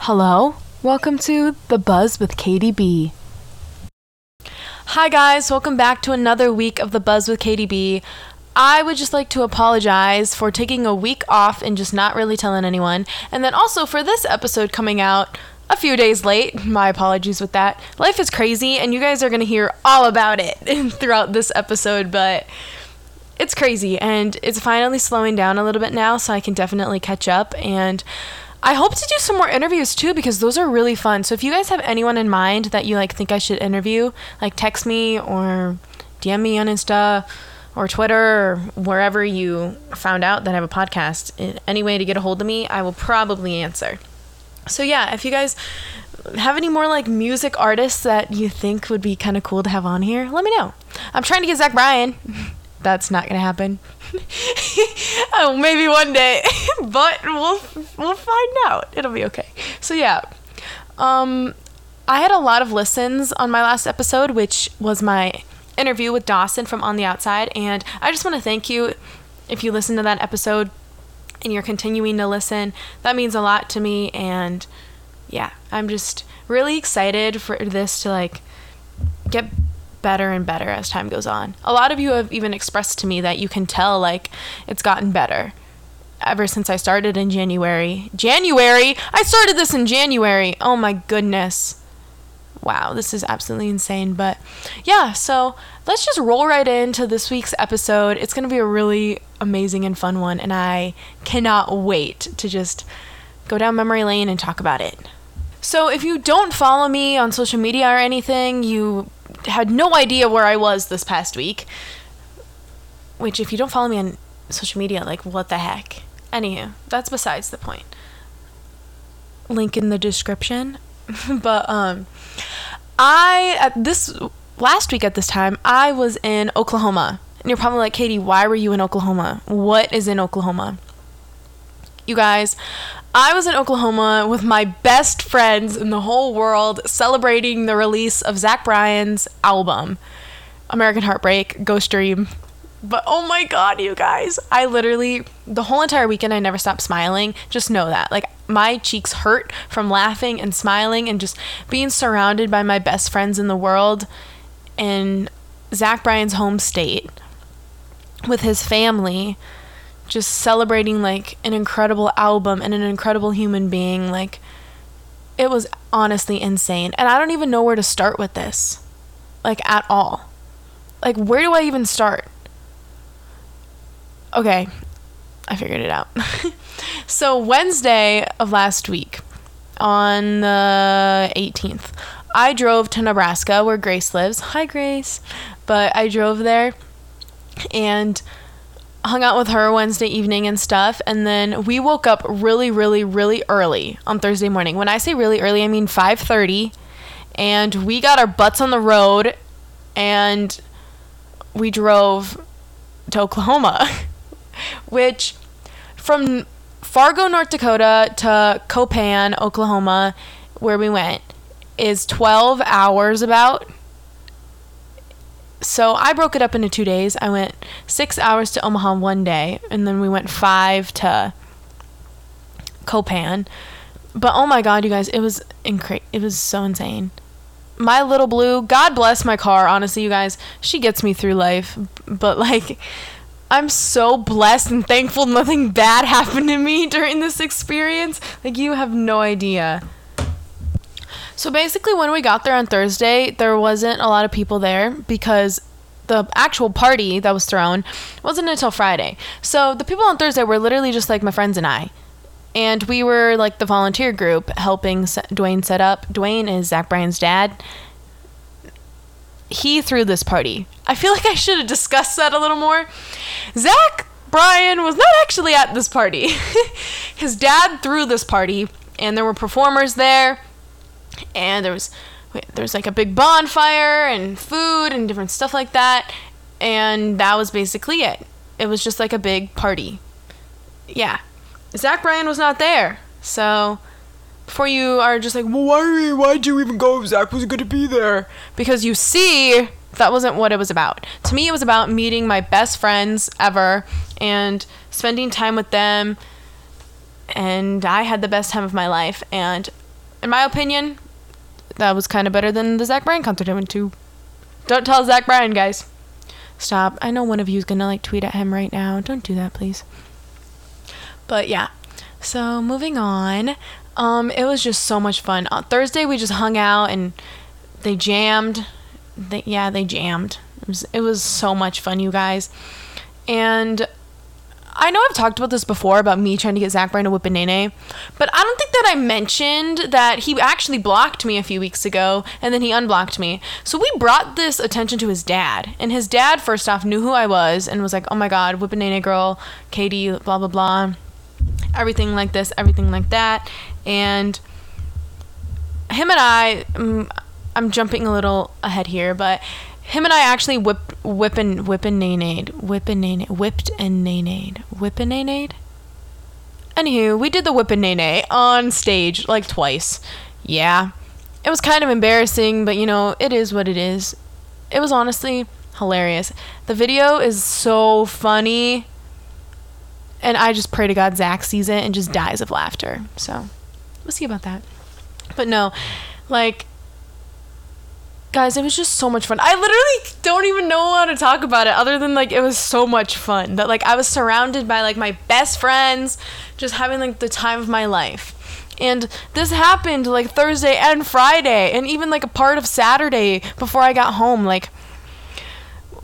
Hello, welcome to The Buzz with Katie B. Hi, guys, welcome back to another week of The Buzz with Katie B. I would just like to apologize for taking a week off and just not really telling anyone. And then also for this episode coming out a few days late. My apologies with that. Life is crazy, and you guys are going to hear all about it throughout this episode, but it's crazy and it's finally slowing down a little bit now, so I can definitely catch up. And I hope to do some more interviews too because those are really fun. So if you guys have anyone in mind that you like think I should interview, like text me or DM me on Insta or Twitter or wherever you found out that I have a podcast. Any way to get a hold of me, I will probably answer. So yeah, if you guys have any more like music artists that you think would be kind of cool to have on here, let me know. I'm trying to get Zach Bryan. That's not gonna happen. oh, maybe one day, but we'll we'll find out. It'll be okay. So yeah, um, I had a lot of listens on my last episode, which was my interview with Dawson from On the Outside, and I just want to thank you if you listened to that episode and you're continuing to listen. That means a lot to me and yeah, I'm just really excited for this to like get better and better as time goes on. A lot of you have even expressed to me that you can tell like it's gotten better ever since I started in January. January? I started this in January. Oh my goodness. Wow, this is absolutely insane. But yeah, so let's just roll right into this week's episode. It's going to be a really amazing and fun one, and I cannot wait to just go down memory lane and talk about it. So, if you don't follow me on social media or anything, you had no idea where I was this past week. Which, if you don't follow me on social media, like, what the heck? Anywho, that's besides the point. Link in the description. but, um, I, at this, last week at this time, I was in Oklahoma. And you're probably like, Katie, why were you in Oklahoma? What is in Oklahoma? You guys, I was in Oklahoma with my best friends in the whole world celebrating the release of Zach Bryan's album, American Heartbreak, Ghost Dream. But oh my god, you guys, I literally, the whole entire weekend, I never stopped smiling. Just know that. Like, my cheeks hurt from laughing and smiling and just being surrounded by my best friends in the world in Zach Bryan's home state with his family just celebrating like an incredible album and an incredible human being like it was honestly insane. And i don't even know where to start with this like at all. Like where do i even start? Okay i figured it out. So wednesday of last week on the 18th i drove to nebraska where grace lives. Hi grace. But i drove there and hung out with her Wednesday evening and stuff. And then we woke up really, really, really early on Thursday morning. When I say really early, I mean 5:30. And we got our butts on the road and we drove to Oklahoma, which from Fargo, North Dakota to Copan, Oklahoma, where we went, is 12 hours about so I broke it up into two days. I went six hours to Omaha one day, and then we went five to Copan. But oh my god, you guys, it was incre- It was so insane. My little blue, God bless my car. Honestly, you guys, she gets me through life. But like, I'm so blessed and thankful nothing bad happened to me during this experience. Like, you have no idea. So basically, when we got there on Thursday, there wasn't a lot of people there because the actual party that was thrown wasn't until Friday. So the people on Thursday were literally just like my friends and I. And we were like the volunteer group helping Dwayne set up. Dwayne is Zach Bryan's dad. He threw this party. I feel like I should have discussed that a little more. Zach Bryan was not actually at this party. His dad threw this party, and there were performers there and there was there's like a big bonfire and food and different stuff like that. And that was basically it. It was just like a big party. Yeah. Zach bryan was not there. So before you are just like well why why'd you even go? If zach wasn't going to be there. Because you see that wasn't what it was about. To me, it was about meeting my best friends ever and spending time with them. And I had the best time of my life. And in my opinion, that was kind of better than the Zach Bryan concert I went to. Don't tell Zach Bryan, guys. Stop. I know one of you is going to like tweet at him right now. Don't do that, please. But yeah. So moving on. Um, it was just so much fun. On Thursday we just hung out and they jammed. They, yeah, they jammed. It was, it was so much fun, you guys. And I know I've talked about this before about me trying to get Zach Bryan to whip a nene, but I don't think that I mentioned that he actually blocked me a few weeks ago and then he unblocked me. So we brought this attention to his dad, and his dad first off knew who I was and was like, "Oh my God, whip a nene girl, Katie, blah blah blah." everything like this, everything like that. And him and I, um, I'm jumping a little ahead here, but him and I actually whipped, whippin', whippin' nanade, whippin' nanade, whipped and nanade, whippin' nanade. Anywho, we did the whippin' nane on stage like twice. Yeah, it was kind of embarrassing, but you know, it is what it is. It was honestly hilarious. The video is so funny and I just pray to God Zach sees it and just dies of laughter. So we'll see about that. But no, like, guys, it was just so much fun. I literally don't even know how to talk about it other than like it was so much fun that like I was surrounded by like my best friends, just having like the time of my life. And this happened like Thursday and Friday, and even like a part of Saturday before I got home. Like,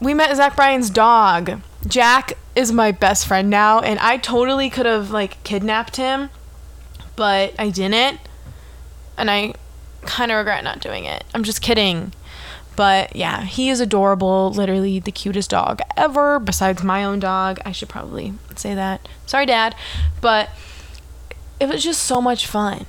we met Zach Bryan's dog. Jack is my best friend now, and I totally could have like kidnapped him, but I didn't, and I kind of regret not doing it. I'm just kidding. But yeah, he is adorable, literally the cutest dog ever, besides my own dog. I should probably say that. Sorry, Dad. But it was just so much fun.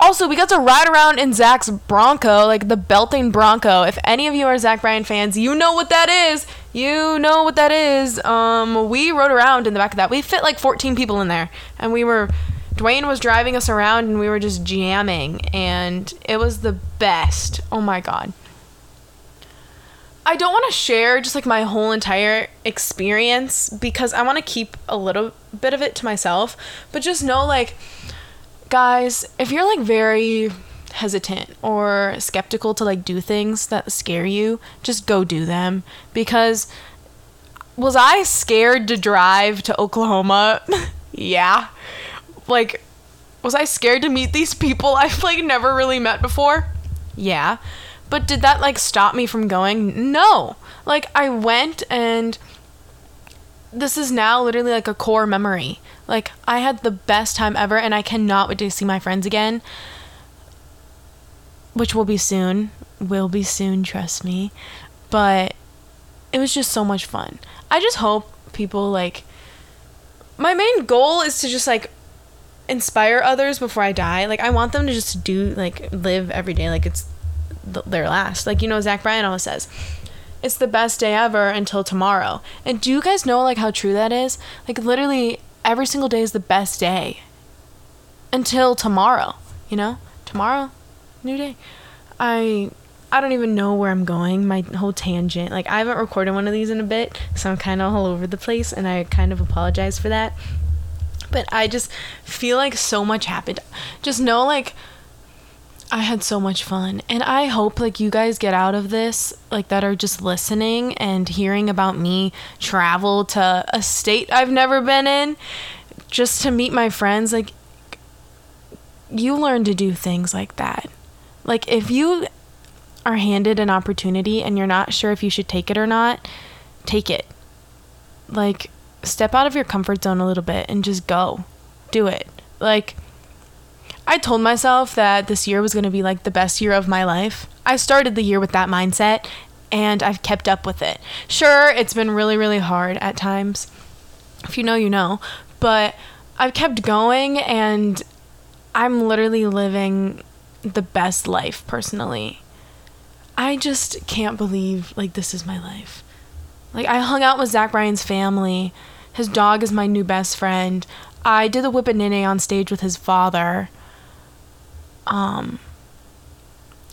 Also, we got to ride around in Zach's Bronco, like the belting Bronco. If any of you are Zach Bryan fans, you know what that is. You know what that is. Um, we rode around in the back of that. We fit like 14 people in there, and we were. Dwayne was driving us around, and we were just jamming, and it was the best. Oh my god. I don't want to share just like my whole entire experience because I want to keep a little bit of it to myself, but just know like guys, if you're like very hesitant or skeptical to like do things that scare you, just go do them because was I scared to drive to Oklahoma? yeah. Like was I scared to meet these people I've like never really met before? Yeah. But did that like stop me from going? No. Like I went and this is now literally like a core memory. Like, I had the best time ever, and I cannot wait to see my friends again. Which will be soon. Will be soon, trust me. But it was just so much fun. I just hope people, like. My main goal is to just, like, inspire others before I die. Like, I want them to just do, like, live every day like it's th- their last. Like, you know, Zach Bryan always says it's the best day ever until tomorrow. And do you guys know like how true that is? Like literally every single day is the best day until tomorrow, you know? Tomorrow, new day. I I don't even know where I'm going. My whole tangent. Like I haven't recorded one of these in a bit, so I'm kind of all over the place and I kind of apologize for that. But I just feel like so much happened. Just know like I had so much fun. And I hope like you guys get out of this like that are just listening and hearing about me travel to a state I've never been in just to meet my friends like you learn to do things like that. Like if you are handed an opportunity and you're not sure if you should take it or not, take it. Like step out of your comfort zone a little bit and just go. Do it. Like I told myself that this year was going to be like the best year of my life. I started the year with that mindset and I've kept up with it. Sure, it's been really, really hard at times. If you know, you know. But I've kept going and I'm literally living the best life personally. I just can't believe like this is my life. Like I hung out with Zach Bryan's family. His dog is my new best friend. I did the Whip It Nene on stage with his father um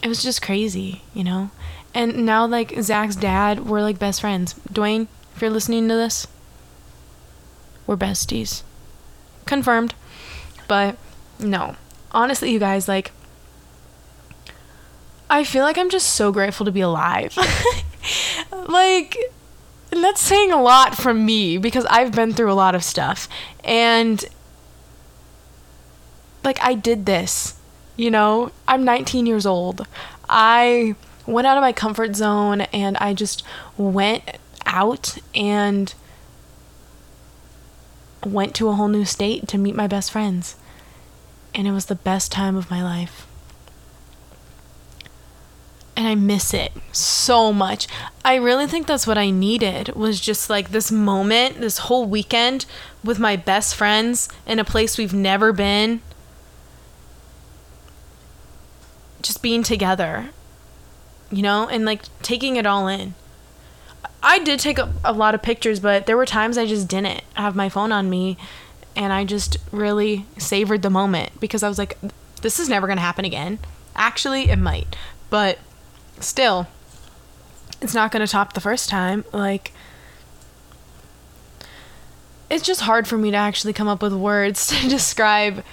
it was just crazy, you know? And now, like, Zach's dad, we're like best friends. Dwayne, if you're listening to this, we're besties. Confirmed. But no. Honestly, you guys, like, I feel like I'm just so grateful to be alive. like, and that's saying a lot from me because I've been through a lot of stuff. And, like, I did this. You know, I'm 19 years old. I went out of my comfort zone and I just went out and went to a whole new state to meet my best friends. And it was the best time of my life. And I miss it so much. I really think that's what I needed was just like this moment, this whole weekend with my best friends in a place we've never been. Just being together, you know, and like taking it all in. I did take a, a lot of pictures, but there were times I just didn't have my phone on me and I just really savored the moment because I was like, this is never going to happen again. Actually, it might, but still, it's not going to top the first time. Like, it's just hard for me to actually come up with words to describe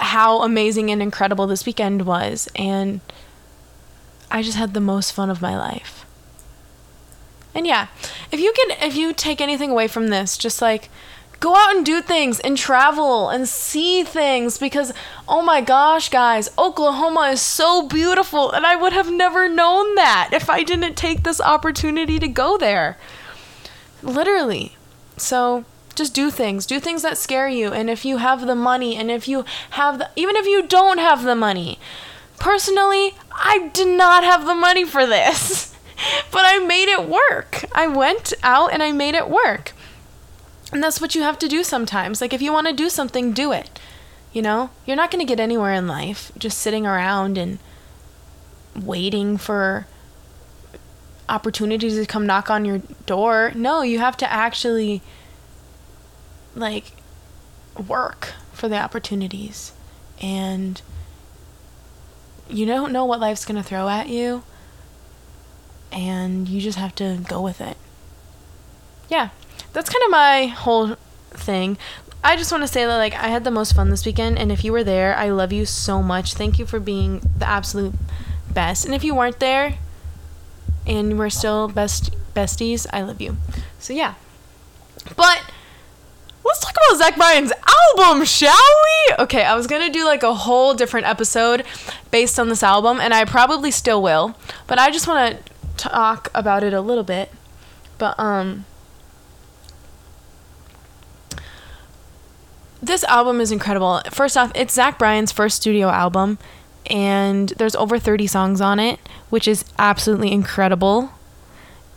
how amazing and incredible this weekend was. And I just had the most fun of my life. And yeah, if you can, if you take anything away from this, just like go out and do things and travel and see things because, oh my gosh, guys, Oklahoma is so beautiful. And I would have never known that if I didn't take this opportunity to go there. Literally. So just do things do things that scare you and if you have the money and if you have the even if you don't have the money personally i did not have the money for this but I made it work. I went out and I made it work. And that's what you have to do sometimes. Like, if you want to do something, do it. You know, you're not going to get anywhere in life just sitting around and waiting for opportunities to come knock on your door. No, you have to actually, like, work for the opportunities. And you don't know what life's going to throw at you and you just have to go with it. Yeah, that's kind of my whole thing. I just want to say that like I had the most fun this weekend and if you were there, I love you so much. Thank you for being the absolute best. And if you weren't there and we're still best besties, I love you. So yeah. But let's talk about Zach Bryan's album, shall we? Okay, I was gonna do like a whole different episode based on this album, and I probably still will. But I just want to talk about it a little bit. But um this album is incredible. First off, it's Zach Bryan's first studio album and there's over 30 songs on it, which is absolutely incredible.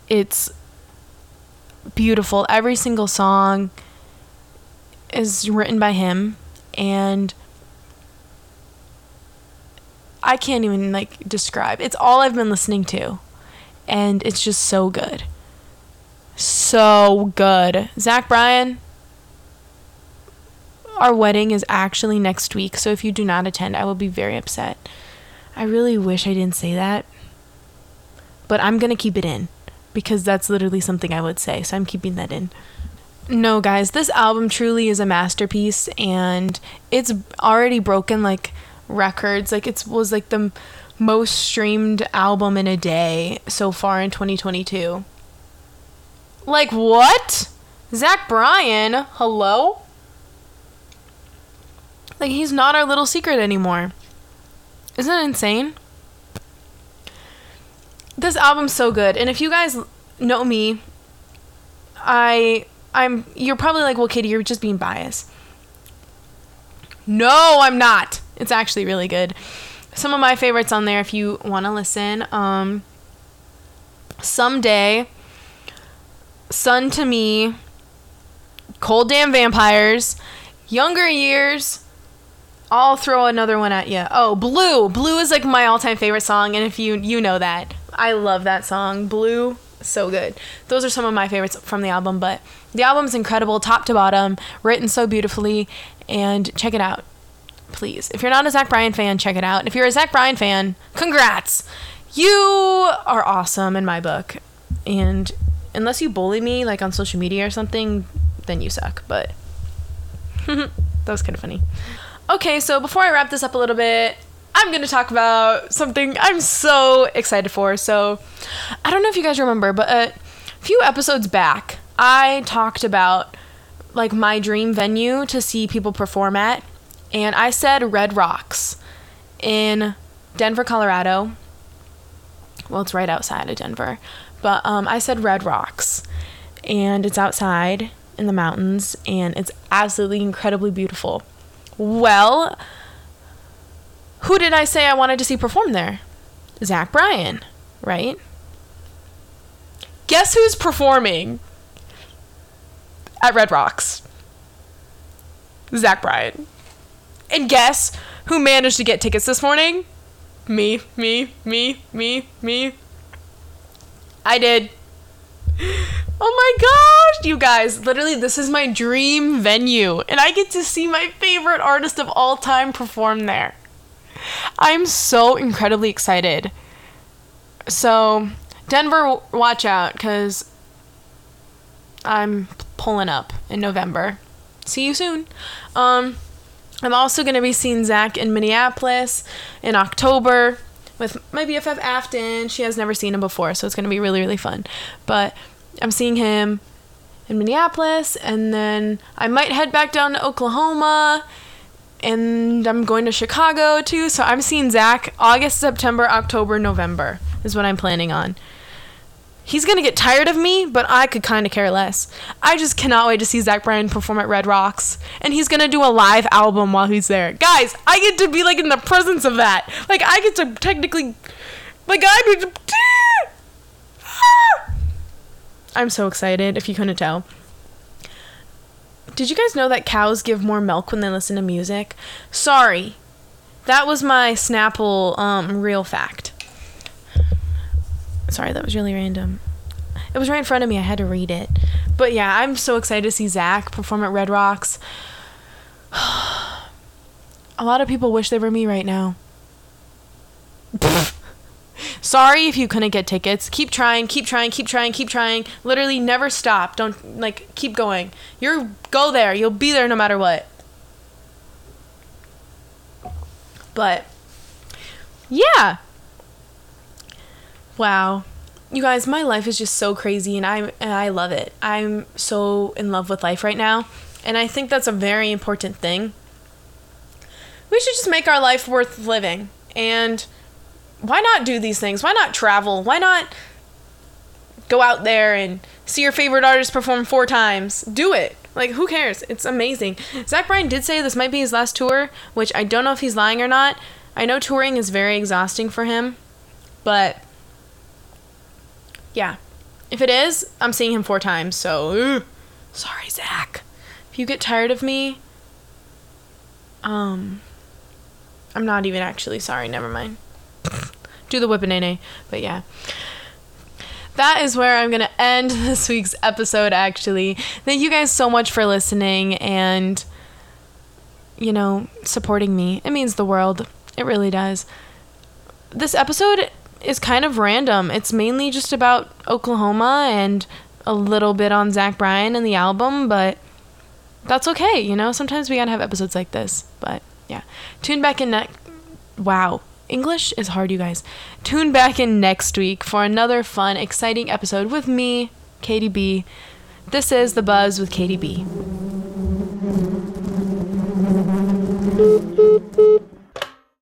It's beautiful. Every single song is written by him and I can't even like describe. It's all I've been listening to and it's just so good. So good. Zach Bryan, our wedding is actually next week, so if you do not attend, I will be very upset. I really wish I didn't say that, but I'm gonna keep it in because that's literally something I would say, so I'm keeping that in. No, guys, this album truly is a masterpiece, and it's already broken like records. Like it was like the most streamed album in a day so far in 2022. Like, what? Zach Bryan? Hello? Like, he's not our little secret anymore. Isn't it insane? This album's so good. And if you guys know me, I I'm you're probably like, "Well, Katie, you're just being biased." No, I'm not. It's actually really good some of my favorites on there if you want to listen. Um, Someday, Sun to Me, Cold Damn Vampires, Younger Years. I'll throw another one at you. Oh, Blue. Blue is like my all-time favorite song and if you you know that. I love that song. Blue, so good. Those are some of my favorites from the album, but the album's incredible top to bottom, written so beautifully and check it out please. If you're not a Zach Bryan fan, check it out. And if you're a Zach Bryan fan, congrats. You are awesome in my book. And unless you bully me like on social media or something, then you suck. But that was kind of funny. Okay, so before I wrap this up a little bit, I'm going to talk about something I'm so excited for. So, I don't know if you guys remember, but a few episodes back, I talked about like my dream venue to see people perform at, and I said Red Rocks in Denver, Colorado. Well, it's right outside of Denver, but um, I said Red Rocks, and it's outside in the mountains, and it's absolutely incredibly beautiful. Well, who did I say I wanted to see perform there? Zach Bryan, right? Guess who's performing at Red Rocks? Zach Bryan. And guess who managed to get tickets this morning? Me, me, me, me, me. I did. Oh my gosh, you guys. Literally, this is my dream venue. And I get to see my favorite artist of all time perform there. I'm so incredibly excited. So, Denver, watch out because I'm pulling up in November. See you soon. Um, I'm also going to be seeing Zach in Minneapolis in October with my BFF Afton. She has never seen him before, so it's going to be really, really fun. But I'm seeing him in Minneapolis, and then I might head back down to Oklahoma, and I'm going to Chicago too. So I'm seeing Zach August, September, October, November is what I'm planning on. He's gonna get tired of me, but I could kind of care less. I just cannot wait to see Zach Bryan perform at Red Rocks, and he's gonna do a live album while he's there. Guys, I get to be like in the presence of that. Like I get to technically, like I get to. I'm so excited. If you couldn't tell. Did you guys know that cows give more milk when they listen to music? Sorry. That was my Snapple um, real fact. Sorry, that was really random. It was right in front of me. I had to read it. But yeah, I'm so excited to see Zach perform at Red Rocks. A lot of people wish they were me right now. Sorry if you couldn't get tickets. Keep trying, keep trying, keep trying, keep trying. Literally never stop. Don't like keep going. You're go there. You'll be there no matter what. But yeah. Wow. You guys, my life is just so crazy and I and I love it. I'm so in love with life right now, and I think that's a very important thing. We should just make our life worth living. And why not do these things? Why not travel? Why not go out there and see your favorite artist perform four times? Do it. Like, who cares? It's amazing. Zach Bryan did say this might be his last tour, which I don't know if he's lying or not. I know touring is very exhausting for him, but yeah. If it is, I'm seeing him four times, so sorry, Zach. If you get tired of me, um, I'm not even actually sorry. Never mind. Do the whipping but yeah. That is where I'm going to end this week's episode, actually. Thank you guys so much for listening and, you know, supporting me. It means the world. It really does. This episode is kind of random. It's mainly just about Oklahoma and a little bit on Zach Bryan and the album, but that's okay, you know? Sometimes we gotta have episodes like this. But yeah. Tune back in next. Wow. English is hard, you guys. Tune back in next week for another fun, exciting episode with me, Katie B. This is The Buzz with Katie B.